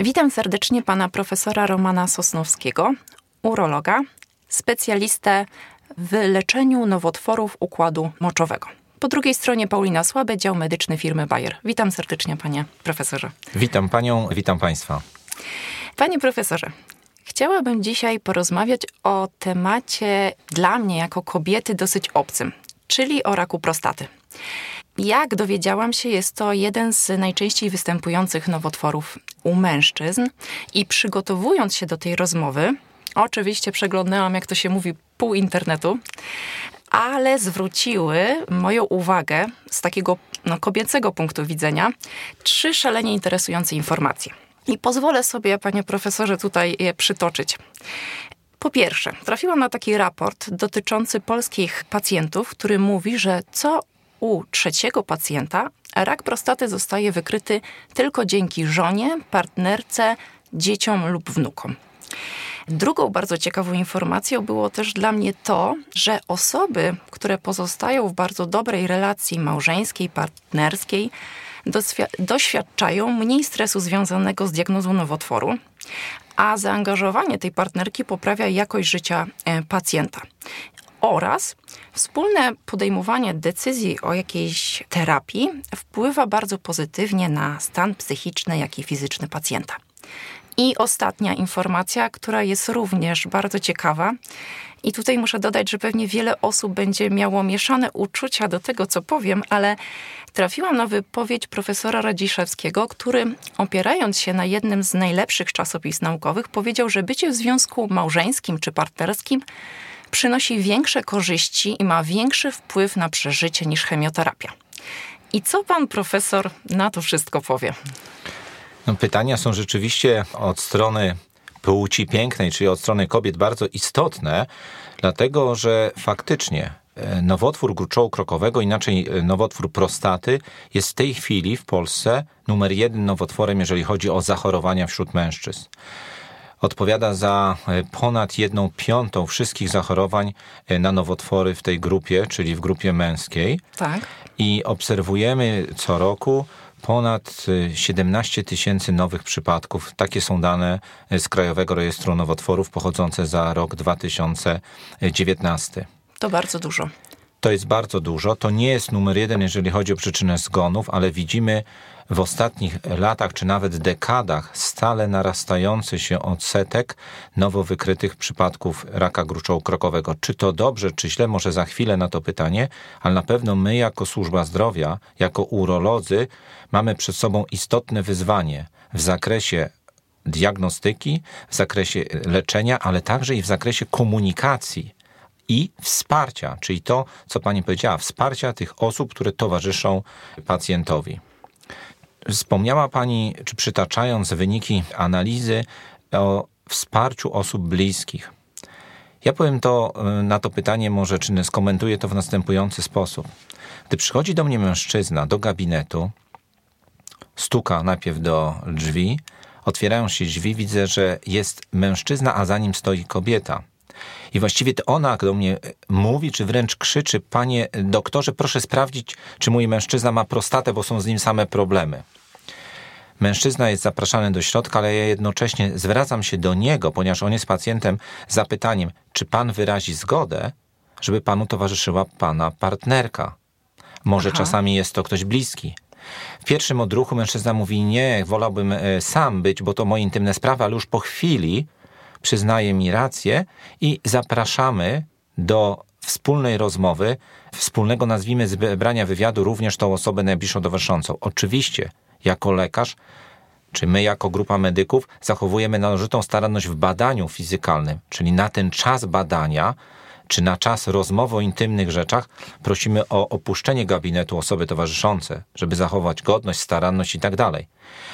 Witam serdecznie pana profesora Romana Sosnowskiego, urologa, specjalistę w leczeniu nowotworów układu moczowego. Po drugiej stronie Paulina Słabe, dział medyczny firmy Bayer. Witam serdecznie, panie profesorze. Witam panią, witam państwa. Panie profesorze, chciałabym dzisiaj porozmawiać o temacie dla mnie jako kobiety dosyć obcym, czyli o raku prostaty. Jak dowiedziałam się, jest to jeden z najczęściej występujących nowotworów u mężczyzn i przygotowując się do tej rozmowy, oczywiście przeglądałam, jak to się mówi, pół internetu, ale zwróciły moją uwagę z takiego no, kobiecego punktu widzenia trzy szalenie interesujące informacje. I pozwolę sobie, panie profesorze, tutaj je przytoczyć. Po pierwsze, trafiłam na taki raport dotyczący polskich pacjentów, który mówi, że co u trzeciego pacjenta rak prostaty zostaje wykryty tylko dzięki żonie, partnerce, dzieciom lub wnukom. Drugą bardzo ciekawą informacją było też dla mnie to, że osoby, które pozostają w bardzo dobrej relacji małżeńskiej, partnerskiej, doświadczają mniej stresu związanego z diagnozą nowotworu, a zaangażowanie tej partnerki poprawia jakość życia e, pacjenta. Oraz wspólne podejmowanie decyzji o jakiejś terapii wpływa bardzo pozytywnie na stan psychiczny, jak i fizyczny pacjenta. I ostatnia informacja, która jest również bardzo ciekawa. I tutaj muszę dodać, że pewnie wiele osób będzie miało mieszane uczucia do tego, co powiem, ale trafiłam na wypowiedź profesora Radziszewskiego, który opierając się na jednym z najlepszych czasopism naukowych, powiedział, że bycie w związku małżeńskim czy partnerskim przynosi większe korzyści i ma większy wpływ na przeżycie niż chemioterapia. I co pan profesor na to wszystko powie? No, pytania są rzeczywiście od strony płci pięknej, czyli od strony kobiet bardzo istotne, dlatego że faktycznie e, nowotwór gruczołu krokowego, inaczej e, nowotwór prostaty, jest w tej chwili w Polsce numer jeden nowotworem, jeżeli chodzi o zachorowania wśród mężczyzn. Odpowiada za e, ponad jedną piątą wszystkich zachorowań na nowotwory w tej grupie, czyli w grupie męskiej. Tak. I obserwujemy co roku ponad 17 y, tysięcy nowych przypadków. Takie są dane z Krajowego Rejestru Nowotworów pochodzące za rok 2019. To bardzo dużo. To jest bardzo dużo. To nie jest numer jeden, jeżeli chodzi o przyczynę zgonów, ale widzimy w ostatnich latach czy nawet dekadach stale narastający się odsetek nowo wykrytych przypadków raka gruczołu krokowego. Czy to dobrze, czy źle, może za chwilę na to pytanie, ale na pewno my jako służba zdrowia, jako urolodzy mamy przed sobą istotne wyzwanie w zakresie diagnostyki, w zakresie leczenia, ale także i w zakresie komunikacji i wsparcia, czyli to, co pani powiedziała, wsparcia tych osób, które towarzyszą pacjentowi. Wspomniała pani, czy przytaczając wyniki analizy o wsparciu osób bliskich. Ja powiem to y, na to pytanie, może czy skomentuję to w następujący sposób. Gdy przychodzi do mnie mężczyzna do gabinetu, stuka najpierw do drzwi, otwierają się drzwi, widzę, że jest mężczyzna, a za nim stoi kobieta. I właściwie to ona do mnie mówi, czy wręcz krzyczy: Panie doktorze, proszę sprawdzić, czy mój mężczyzna ma prostatę, bo są z nim same problemy. Mężczyzna jest zapraszany do środka, ale ja jednocześnie zwracam się do niego, ponieważ on jest pacjentem, zapytaniem, czy pan wyrazi zgodę, żeby panu towarzyszyła pana partnerka. Może Aha. czasami jest to ktoś bliski. W pierwszym odruchu mężczyzna mówi: Nie, wolałbym e, sam być, bo to moje intymne sprawy, ale już po chwili przyznaje mi rację i zapraszamy do wspólnej rozmowy, wspólnego nazwijmy zebrania wywiadu również tą osobę najbliższą towarzyszącą. Oczywiście jako lekarz, czy my jako grupa medyków zachowujemy należytą staranność w badaniu fizykalnym, czyli na ten czas badania, czy na czas rozmowy o intymnych rzeczach, prosimy o opuszczenie gabinetu osoby towarzyszące, żeby zachować godność, staranność i tak dalej.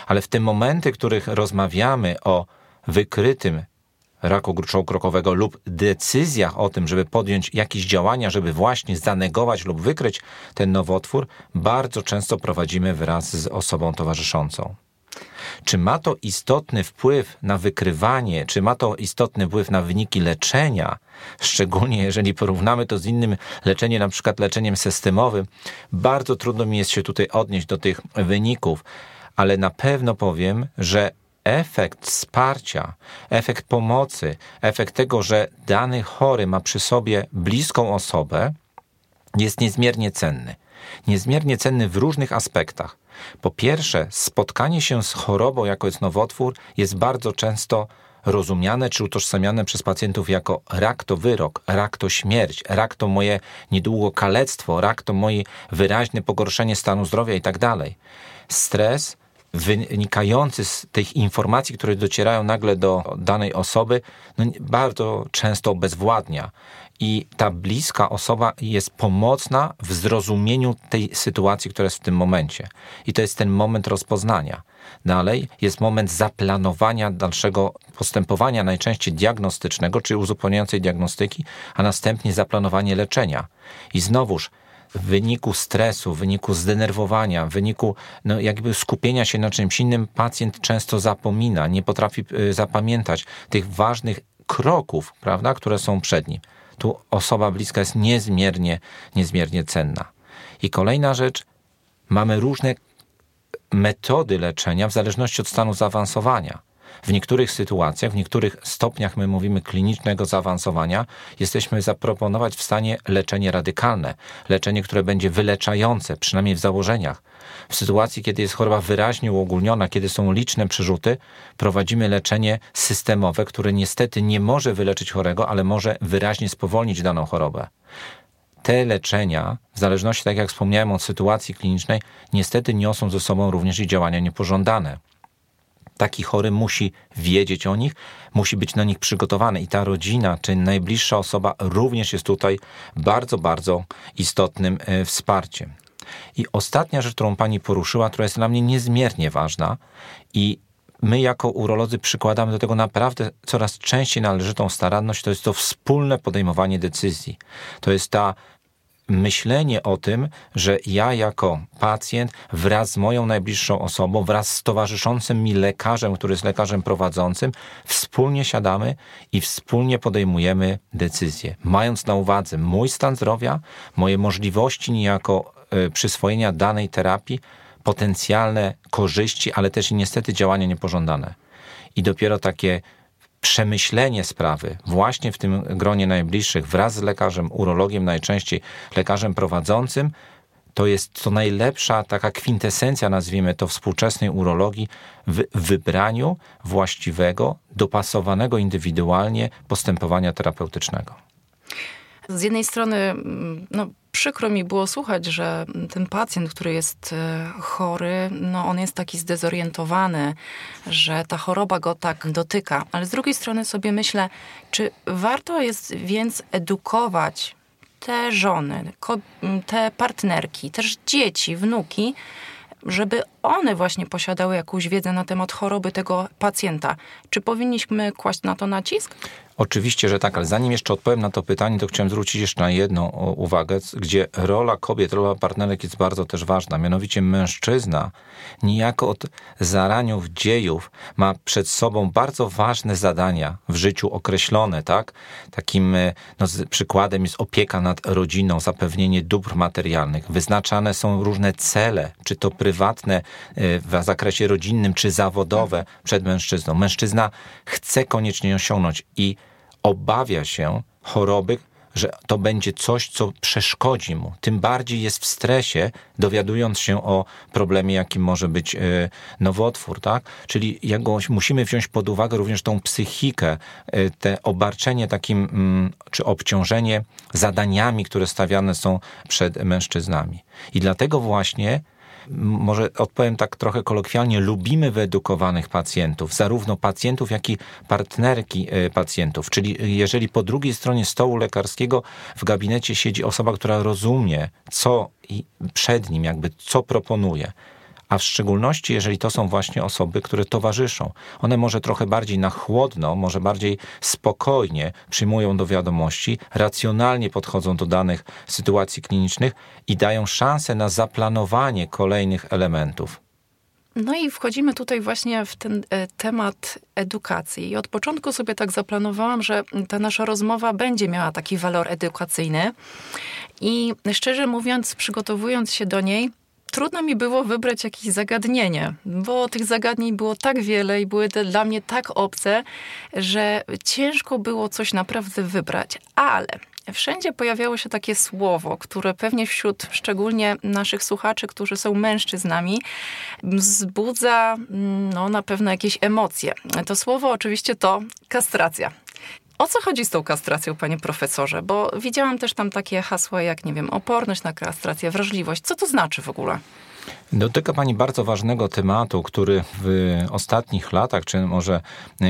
Ale w tym momenty, w których rozmawiamy o wykrytym raku gruczołu krokowego lub decyzjach o tym, żeby podjąć jakieś działania, żeby właśnie zanegować lub wykryć ten nowotwór, bardzo często prowadzimy wraz z osobą towarzyszącą. Czy ma to istotny wpływ na wykrywanie, czy ma to istotny wpływ na wyniki leczenia, szczególnie jeżeli porównamy to z innym leczeniem, na przykład leczeniem systemowym, bardzo trudno mi jest się tutaj odnieść do tych wyników, ale na pewno powiem, że efekt wsparcia, efekt pomocy, efekt tego, że dany chory ma przy sobie bliską osobę, jest niezmiernie cenny. Niezmiernie cenny w różnych aspektach. Po pierwsze, spotkanie się z chorobą jako jest nowotwór jest bardzo często rozumiane czy utożsamiane przez pacjentów jako rak to wyrok, rak to śmierć, rak to moje niedługo kalectwo, rak to moje wyraźne pogorszenie stanu zdrowia i tak. Stres wynikający z tych informacji, które docierają nagle do danej osoby, no bardzo często obezwładnia. I ta bliska osoba jest pomocna w zrozumieniu tej sytuacji, która jest w tym momencie. I to jest ten moment rozpoznania. Dalej jest moment zaplanowania dalszego postępowania, najczęściej diagnostycznego czy uzupełniającej diagnostyki, a następnie zaplanowanie leczenia. I znowuż w wyniku stresu, w wyniku zdenerwowania, w wyniku no, jakby skupienia się na czymś innym, pacjent często zapomina, nie potrafi y, zapamiętać tych ważnych kroków, prawda, które są przed nim. Tu osoba bliska jest niezmiernie, niezmiernie cenna. I kolejna rzecz, mamy różne metody leczenia w zależności od stanu zaawansowania. W niektórych sytuacjach, w niektórych stopniach, my mówimy klinicznego zaawansowania, jesteśmy zaproponować w stanie leczenie radykalne, leczenie, które będzie wyleczające, przynajmniej w założeniach. W sytuacji, kiedy jest choroba wyraźnie uogólniona, kiedy są liczne przerzuty, prowadzimy leczenie systemowe, które niestety nie może wyleczyć chorego, ale może wyraźnie spowolnić daną chorobę te leczenia, w zależności, tak jak wspomniałem, od sytuacji klinicznej, niestety niosą ze sobą również i działania niepożądane. Taki chory musi wiedzieć o nich, musi być na nich przygotowany i ta rodzina, czy najbliższa osoba również jest tutaj bardzo, bardzo istotnym e, wsparciem. I ostatnia rzecz, którą pani poruszyła, która jest dla mnie niezmiernie ważna i my jako urolodzy przykładamy do tego naprawdę coraz częściej należytą staranność, to jest to wspólne podejmowanie decyzji. To jest ta myślenie o tym, że ja jako pacjent wraz z moją najbliższą osobą, wraz z towarzyszącym mi lekarzem, który jest lekarzem prowadzącym, wspólnie siadamy i wspólnie podejmujemy decyzje, mając na uwadze mój stan zdrowia, moje możliwości niejako y, przyswojenia danej terapii, potencjalne korzyści, ale też i niestety działania niepożądane. I dopiero takie przemyślenie sprawy właśnie w tym gronie najbliższych wraz z lekarzem, urologiem najczęściej, lekarzem prowadzącym, to jest to najlepsza taka kwintesencja, nazwijmy to, współczesnej urologii w wybraniu właściwego, dopasowanego indywidualnie postępowania terapeutycznego. Z jednej strony mm, no, przykro mi było słuchać, że ten pacjent, który jest e, chory, no on jest taki zdezorientowany, że ta choroba go tak dotyka. Ale z drugiej strony sobie myślę, czy warto jest więc edukować te żony, te partnerki, też dzieci, wnuki, żeby one właśnie posiadały jakąś wiedzę na temat choroby tego pacjenta. Czy powinniśmy kłaść na to nacisk? Oczywiście, że tak, ale zanim jeszcze odpowiem na to pytanie, to chciałem zwrócić jeszcze na jedną uwagę, gdzie rola kobiet, rola partnerek jest bardzo też ważna. Mianowicie mężczyzna niejako od zaraniów dziejów ma przed sobą bardzo ważne zadania w życiu określone, tak? Takim e, no, przykładem jest opieka nad rodziną, zapewnienie dóbr materialnych. Wyznaczane są różne cele, czy to prywatne e, w zakresie rodzinnym, czy zawodowe przed mężczyzną. Mężczyzna chce koniecznie osiągnąć i obawia się choroby, że to będzie coś, co przeszkodzi mu. Tym bardziej jest w stresie, dowiadując się o problemie, jakim może być e, nowotwór, tak? Czyli jakoś musimy wziąć pod uwagę również tą psychikę, e, te obarczenie takim, mm, czy obciążenie zadaniami, które stawiane są przed mężczyznami. I dlatego właśnie może odpowiem tak trochę kolokwialnie, lubimy wyedukowanych pacjentów, zarówno pacjentów, jak i partnerki e, pacjentów. Czyli jeżeli po drugiej stronie stołu lekarskiego w gabinecie siedzi osoba, która rozumie, co przed nim, jakby co proponuje a w szczególności jeżeli to są właśnie osoby, które towarzyszą. One może trochę bardziej na chłodno, może bardziej spokojnie przyjmują do wiadomości, racjonalnie podchodzą do danych sytuacji klinicznych i dają szansę na zaplanowanie kolejnych elementów. No i wchodzimy tutaj właśnie w ten e, temat edukacji. I od początku sobie tak zaplanowałam, że ta nasza rozmowa będzie miała taki walor edukacyjny. I szczerze mówiąc, przygotowując się do niej, trudno mi było wybrać jakieś zagadnienie, bo tych zagadnień było tak wiele i były dla mnie tak obce, że ciężko było coś naprawdę wybrać. Ale wszędzie pojawiało się takie słowo, które pewnie wśród szczególnie naszych słuchaczy, którzy są mężczyznami, wzbudza no, na pewno jakieś emocje. To słowo oczywiście to kastracja. O co chodzi z tą kastracją, panie profesorze? Bo widziałam też tam takie hasła jak, nie wiem, oporność na kastrację, wrażliwość. Co to znaczy w ogóle? Dotyka Pani bardzo ważnego tematu, który w ostatnich latach, czy może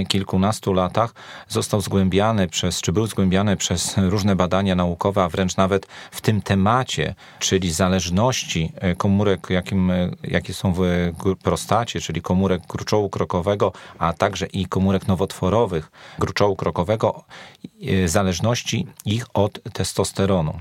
kilkunastu latach został zgłębiany przez, czy był zgłębiany przez różne badania naukowe, a wręcz nawet w tym temacie, czyli zależności komórek, jakim, jakie są w prostacie, czyli komórek gruczołu krokowego, a także i komórek nowotworowych gruczołu krokowego, zależności ich od testosteronu.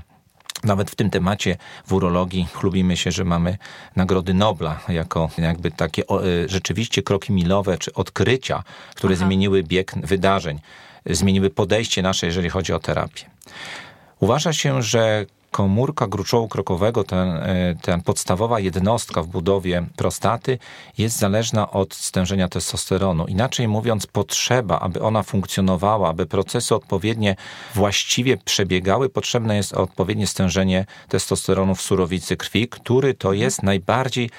Nawet w tym temacie w urologii chlubimy się, że mamy nagrody Nobla jako jakby takie o, e, rzeczywiście kroki milowe czy odkrycia, które Aha. zmieniły bieg wydarzeń, zmieniły podejście nasze, jeżeli chodzi o terapię. Uważa się, że komórka gruczołu krokowego, ten, e, ten podstawowa jednostka w budowie prostaty jest zależna od stężenia testosteronu. Inaczej mówiąc, potrzeba, aby ona funkcjonowała, aby procesy odpowiednie właściwie przebiegały, potrzebne jest odpowiednie stężenie testosteronu w surowicy krwi, który to jest najbardziej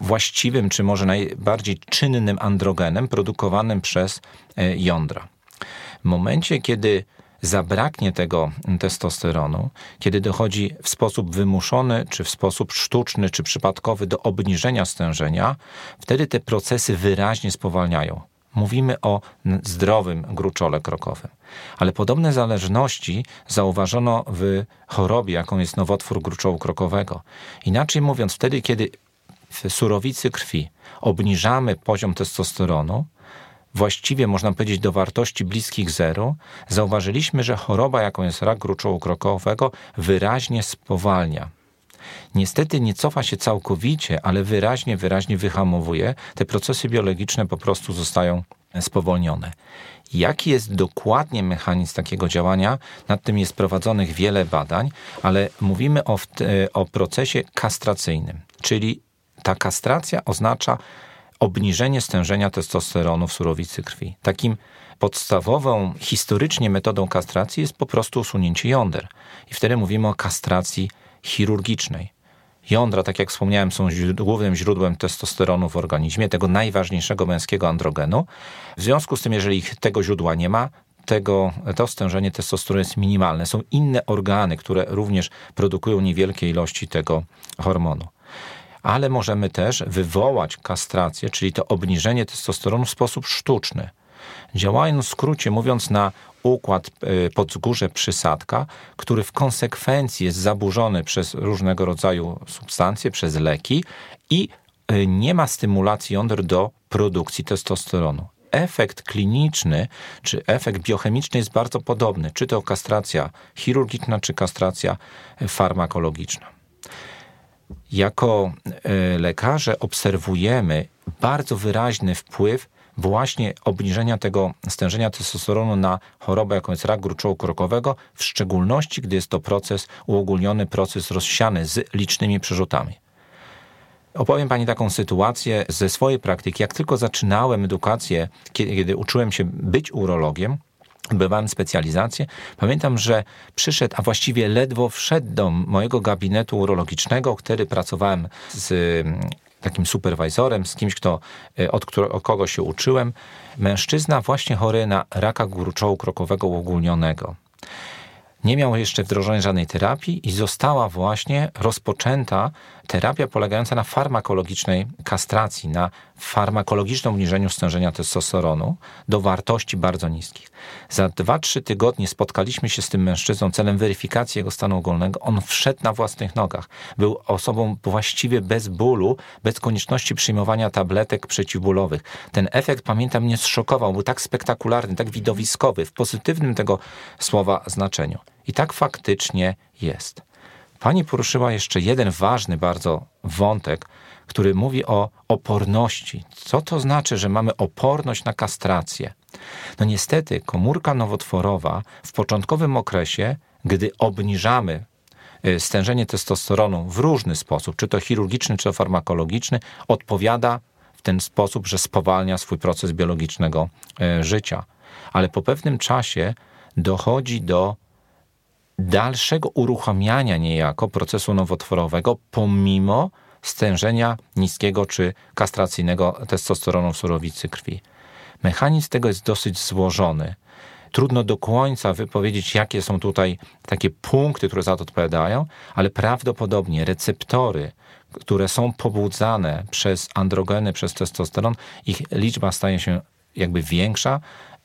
właściwym, czy może najbardziej czynnym androgenem produkowanym przez e, jądra. W momencie, kiedy zabraknie tego testosteronu, kiedy dochodzi w sposób wymuszony, czy w sposób sztuczny, czy przypadkowy do obniżenia stężenia, wtedy te procesy wyraźnie spowalniają. Mówimy o zdrowym gruczole krokowym. Ale podobne zależności zauważono w chorobie, jaką jest nowotwór gruczołu krokowego. Inaczej mówiąc, wtedy, kiedy w surowicy krwi obniżamy poziom testosteronu, właściwie można powiedzieć do wartości bliskich zeru, zauważyliśmy, że choroba, jaką jest rak gruczołu krokowego, wyraźnie spowalnia. Niestety nie cofa się całkowicie, ale wyraźnie, wyraźnie wyhamowuje. Te procesy biologiczne po prostu zostają spowolnione. Jaki jest dokładnie mechanizm takiego działania? Nad tym jest prowadzonych wiele badań, ale mówimy o, o procesie kastracyjnym, czyli ta kastracja oznacza obniżenie stężenia testosteronu w surowicy krwi. Takim podstawową historycznie metodą kastracji jest po prostu usunięcie jąder. I wtedy mówimy o kastracji chirurgicznej. Jądra, tak jak wspomniałem, są głównym źródłem testosteronu w organizmie, tego najważniejszego męskiego androgenu. W związku z tym, jeżeli tego źródła nie ma, tego, to stężenie testosteronu jest minimalne. Są inne organy, które również produkują niewielkie ilości tego hormonu ale możemy też wywołać kastrację, czyli to obniżenie testosteronu w sposób sztuczny. Działając w skrócie, mówiąc na układ e, podzgórze przysadka, który w konsekwencji jest zaburzony przez różnego rodzaju substancje, przez leki i e, nie ma stymulacji jąder do produkcji testosteronu. Efekt kliniczny czy efekt biochemiczny jest bardzo podobny, czy to kastracja chirurgiczna, czy kastracja farmakologiczna. Jako e, lekarze obserwujemy bardzo wyraźny wpływ właśnie obniżenia tego stężenia testosteronu na chorobę, jaką jest rak gruczołu krokowego, w szczególności gdy jest to proces uogólniony, proces rozsiany z licznymi przerzutami. Opowiem Pani taką sytuację ze swojej praktyki. Jak tylko zaczynałem edukację, kiedy, kiedy uczyłem się być urologiem, odbywałem specjalizację. Pamiętam, że przyszedł, a właściwie ledwo wszedł do mojego gabinetu urologicznego, który pracowałem z mm, takim superwajzorem, z kimś, kto, e, od, od kogo się uczyłem. Mężczyzna właśnie chory na raka gruczołu krokowego uogólnionego nie miał jeszcze wdrożonej żadnej terapii i została właśnie rozpoczęta terapia polegająca na farmakologicznej kastracji, na farmakologicznym obniżeniu stężenia testosteronu do wartości bardzo niskich. Za 2-3 tygodnie spotkaliśmy się z tym mężczyzną celem weryfikacji jego stanu ogólnego. On wszedł na własnych nogach. Był osobą właściwie bez bólu, bez konieczności przyjmowania tabletek przeciwbólowych. Ten efekt, pamiętam, mnie zszokował. Był tak spektakularny, tak widowiskowy, w pozytywnym tego słowa znaczeniu. I tak faktycznie jest. Pani poruszyła jeszcze jeden ważny bardzo wątek, który mówi o oporności. Co to znaczy, że mamy oporność na kastrację? No niestety, komórka nowotworowa w początkowym okresie, gdy obniżamy y, stężenie testosteronu w różny sposób, czy to chirurgiczny, czy to farmakologiczny, odpowiada w ten sposób, że spowalnia swój proces biologicznego y, życia. Ale po pewnym czasie dochodzi do dalszego uruchamiania niejako procesu nowotworowego, pomimo stężenia niskiego czy kastracyjnego testosteronu w surowicy krwi. Mechanizm tego jest dosyć złożony. Trudno do końca wypowiedzieć, jakie są tutaj takie punkty, które za to odpowiadają, ale prawdopodobnie receptory, które są pobudzane przez androgeny, przez testosteron, ich liczba staje się jakby większa,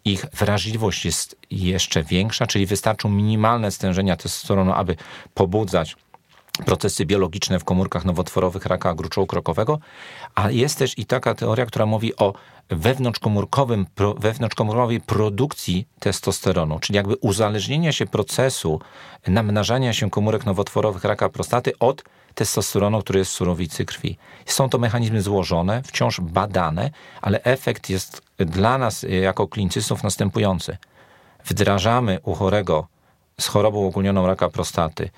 ich wrażliwość jest jeszcze większa, czyli wystarczą minimalne stężenia testosteronu, aby pobudzać procesy biologiczne w komórkach nowotworowych raka gruczołu krokowego, a jest też i taka teoria, która mówi o wewnątrzkomórkowym, wewnątrzkomórkowej produkcji testosteronu, czyli jakby uzależnienia się procesu namnażania się komórek nowotworowych raka prostaty od testosteronu, który jest w surowicy krwi. Są to mechanizmy złożone, wciąż badane, ale efekt jest dla nas jako klinicystów następujący. Wdrażamy u chorego z chorobą ogólnioną raka prostaty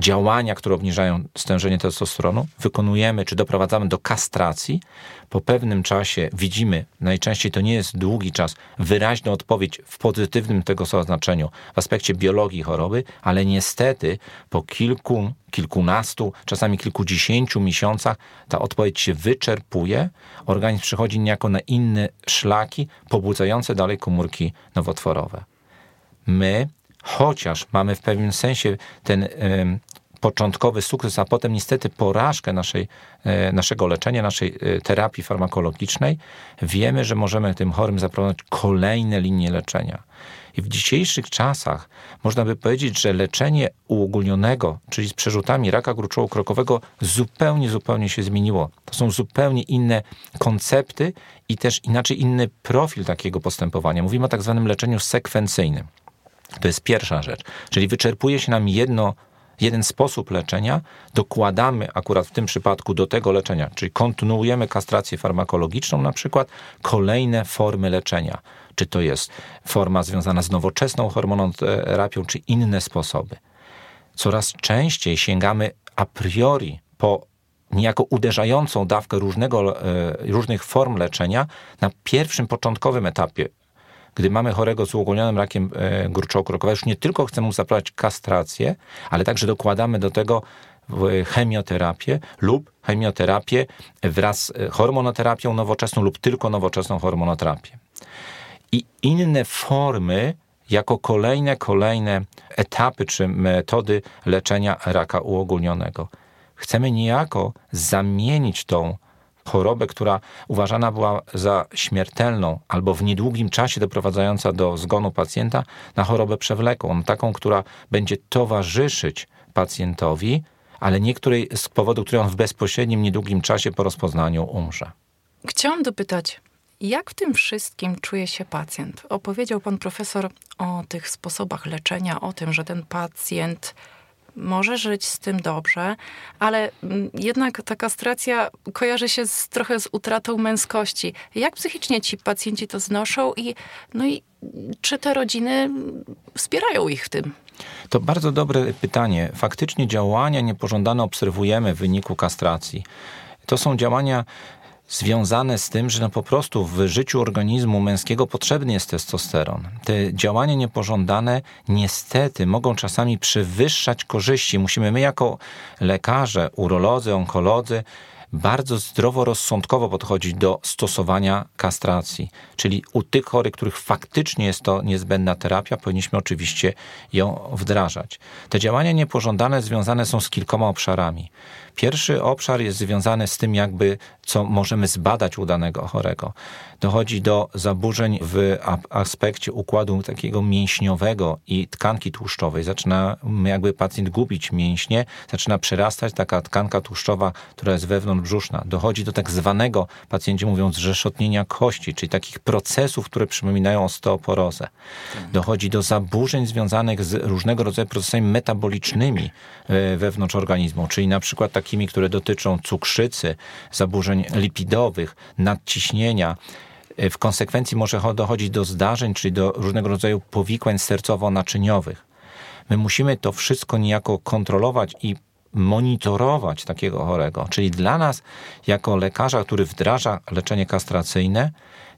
działania, które obniżają stężenie testosteronu, wykonujemy czy doprowadzamy do kastracji. Po pewnym czasie widzimy, najczęściej to nie jest długi czas, wyraźną odpowiedź w pozytywnym tego słowa znaczeniu w aspekcie biologii choroby, ale niestety po kilku, kilkunastu, czasami kilkudziesięciu miesiącach ta odpowiedź się wyczerpuje, organizm przechodzi niejako na inne szlaki pobudzające dalej komórki nowotworowe. My chociaż mamy w pewnym sensie ten początkowy sukces, a potem niestety porażkę naszej, e, naszego leczenia, naszej e, terapii farmakologicznej, wiemy, że możemy tym chorym zaproponować kolejne linie leczenia. I w dzisiejszych czasach można by powiedzieć, że leczenie uogólnionego, czyli z przerzutami raka gruczołu krokowego, zupełnie, zupełnie się zmieniło. To są zupełnie inne koncepty i też inaczej inny profil takiego postępowania. Mówimy o tak zwanym leczeniu sekwencyjnym. To jest pierwsza rzecz. Czyli wyczerpuje się nam jedno, jeden sposób leczenia, dokładamy akurat w tym przypadku do tego leczenia, czyli kontynuujemy kastrację farmakologiczną, na przykład kolejne formy leczenia. Czy to jest forma związana z nowoczesną hormonoterapią, czy inne sposoby. Coraz częściej sięgamy a priori po niejako uderzającą dawkę różnego, e, różnych form leczenia na pierwszym, początkowym etapie gdy mamy chorego z uogólnionym rakiem e, gruczołu już nie tylko chcemy mu zaprowadzić kastrację, ale także dokładamy do tego chemioterapię lub chemioterapię wraz z e, hormonoterapią nowoczesną lub tylko nowoczesną hormonoterapię. I inne formy jako kolejne, kolejne etapy czy metody leczenia raka uogólnionego. Chcemy niejako zamienić tą chorobę, która uważana była za śmiertelną albo w niedługim czasie doprowadzająca do zgonu pacjenta, na chorobę przewlekłą, taką, która będzie towarzyszyć pacjentowi, ale niektórej z powodu, której on w bezpośrednim, niedługim czasie po rozpoznaniu umrze. Chciałam dopytać, jak w tym wszystkim czuje się pacjent? Opowiedział pan profesor o tych sposobach leczenia, o tym, że ten pacjent może żyć z tym dobrze, ale mm, jednak ta kastracja kojarzy się z, trochę z utratą męskości. Jak psychicznie ci pacjenci to znoszą i, no i czy te rodziny wspierają ich w tym? To bardzo dobre pytanie. Faktycznie działania niepożądane obserwujemy w wyniku kastracji. To są działania związane z tym, że no po prostu w życiu organizmu męskiego potrzebny jest testosteron. Te działania niepożądane niestety mogą czasami przewyższać korzyści. Musimy my jako lekarze, urolodzy, onkolodzy bardzo zdroworozsądkowo podchodzić do stosowania kastracji. Czyli u tych chorych, których faktycznie jest to niezbędna terapia, powinniśmy oczywiście ją wdrażać. Te działania niepożądane związane są z kilkoma obszarami. Pierwszy obszar jest związany z tym, jakby co możemy zbadać u danego chorego. Dochodzi do zaburzeń w aspekcie układu takiego mięśniowego i tkanki tłuszczowej. Zaczyna jakby pacjent gubić mięśnie, zaczyna przerastać taka tkanka tłuszczowa, która jest wewnątrzbrzuszna. Dochodzi do tak zwanego, pacjenci mówią, zrzeszotnienia kości, czyli takich procesów, które przypominają osteoporozę. Dochodzi do zaburzeń związanych z różnego rodzaju procesami metabolicznymi e, wewnątrz organizmu, czyli na przykład takimi, które dotyczą cukrzycy, zaburzeń lipidowych, nadciśnienia. W konsekwencji może dochodzić do zdarzeń, czyli do różnego rodzaju powikłań sercowo-naczyniowych. My musimy to wszystko niejako kontrolować i monitorować takiego chorego. Czyli dla nas, jako lekarza, który wdraża leczenie kastracyjne,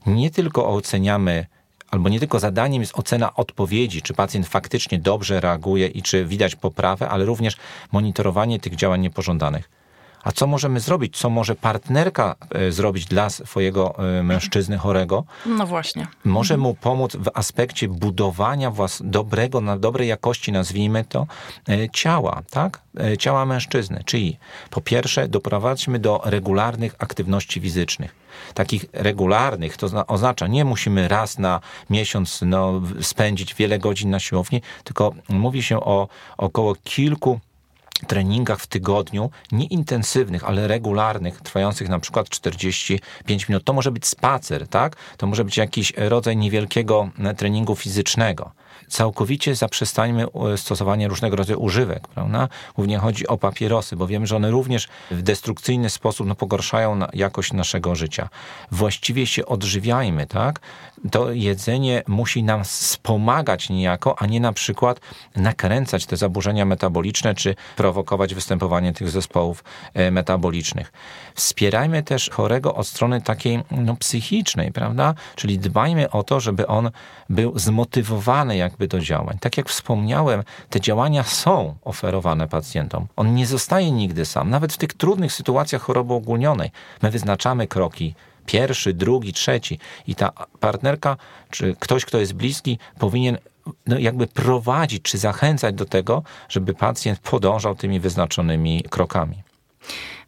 nie tylko oceniamy albo nie tylko zadaniem jest ocena odpowiedzi, czy pacjent faktycznie dobrze reaguje i czy widać poprawę, ale również monitorowanie tych działań niepożądanych. A co możemy zrobić? Co może partnerka e, zrobić dla swojego e, mężczyzny chorego? No właśnie. Może mu pomóc w aspekcie budowania włas dobrego, na dobrej jakości, nazwijmy to, e, ciała, tak? Ciała mężczyzny. Czyli po pierwsze doprowadźmy do regularnych aktywności fizycznych takich regularnych, to oznacza, nie musimy raz na miesiąc no, spędzić wiele godzin na siłowni, tylko mówi się o około kilku treningach w tygodniu, nie intensywnych, ale regularnych, trwających na przykład 45 minut. To może być spacer, tak? To może być jakiś rodzaj niewielkiego e, treningu fizycznego całkowicie zaprzestańmy e, stosowania różnego rodzaju używek, prawda? Głównie chodzi o papierosy, bo wiemy, że one również w destrukcyjny sposób no, pogarszają jakość naszego życia. Właściwie się odżywiajmy, tak? To jedzenie musi nam wspomagać niejako, a nie na przykład nakręcać te zaburzenia metaboliczne, czy prowokować występowanie tych zespołów e, metabolicznych. Wspierajmy też chorego od strony takiej no, psychicznej, prawda? Czyli dbajmy o to, żeby on był zmotywowany jakby do działań. Tak jak wspomniałem, te działania są oferowane pacjentom. On nie zostaje nigdy sam. Nawet w tych trudnych sytuacjach choroby ogólnionej my wyznaczamy kroki pierwszy, drugi, trzeci i ta partnerka, czy ktoś, kto jest bliski, powinien no, jakby prowadzić, czy zachęcać do tego, żeby pacjent podążał tymi wyznaczonymi krokami.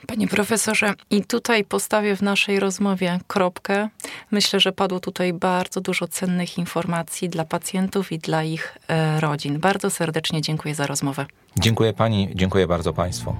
Panie profesorze, i tutaj postawię w naszej rozmowie kropkę. Myślę, że padło tutaj bardzo dużo cennych informacji dla pacjentów i dla ich e, rodzin. Bardzo serdecznie dziękuję za rozmowę. Dziękuję pani, dziękuję bardzo państwu.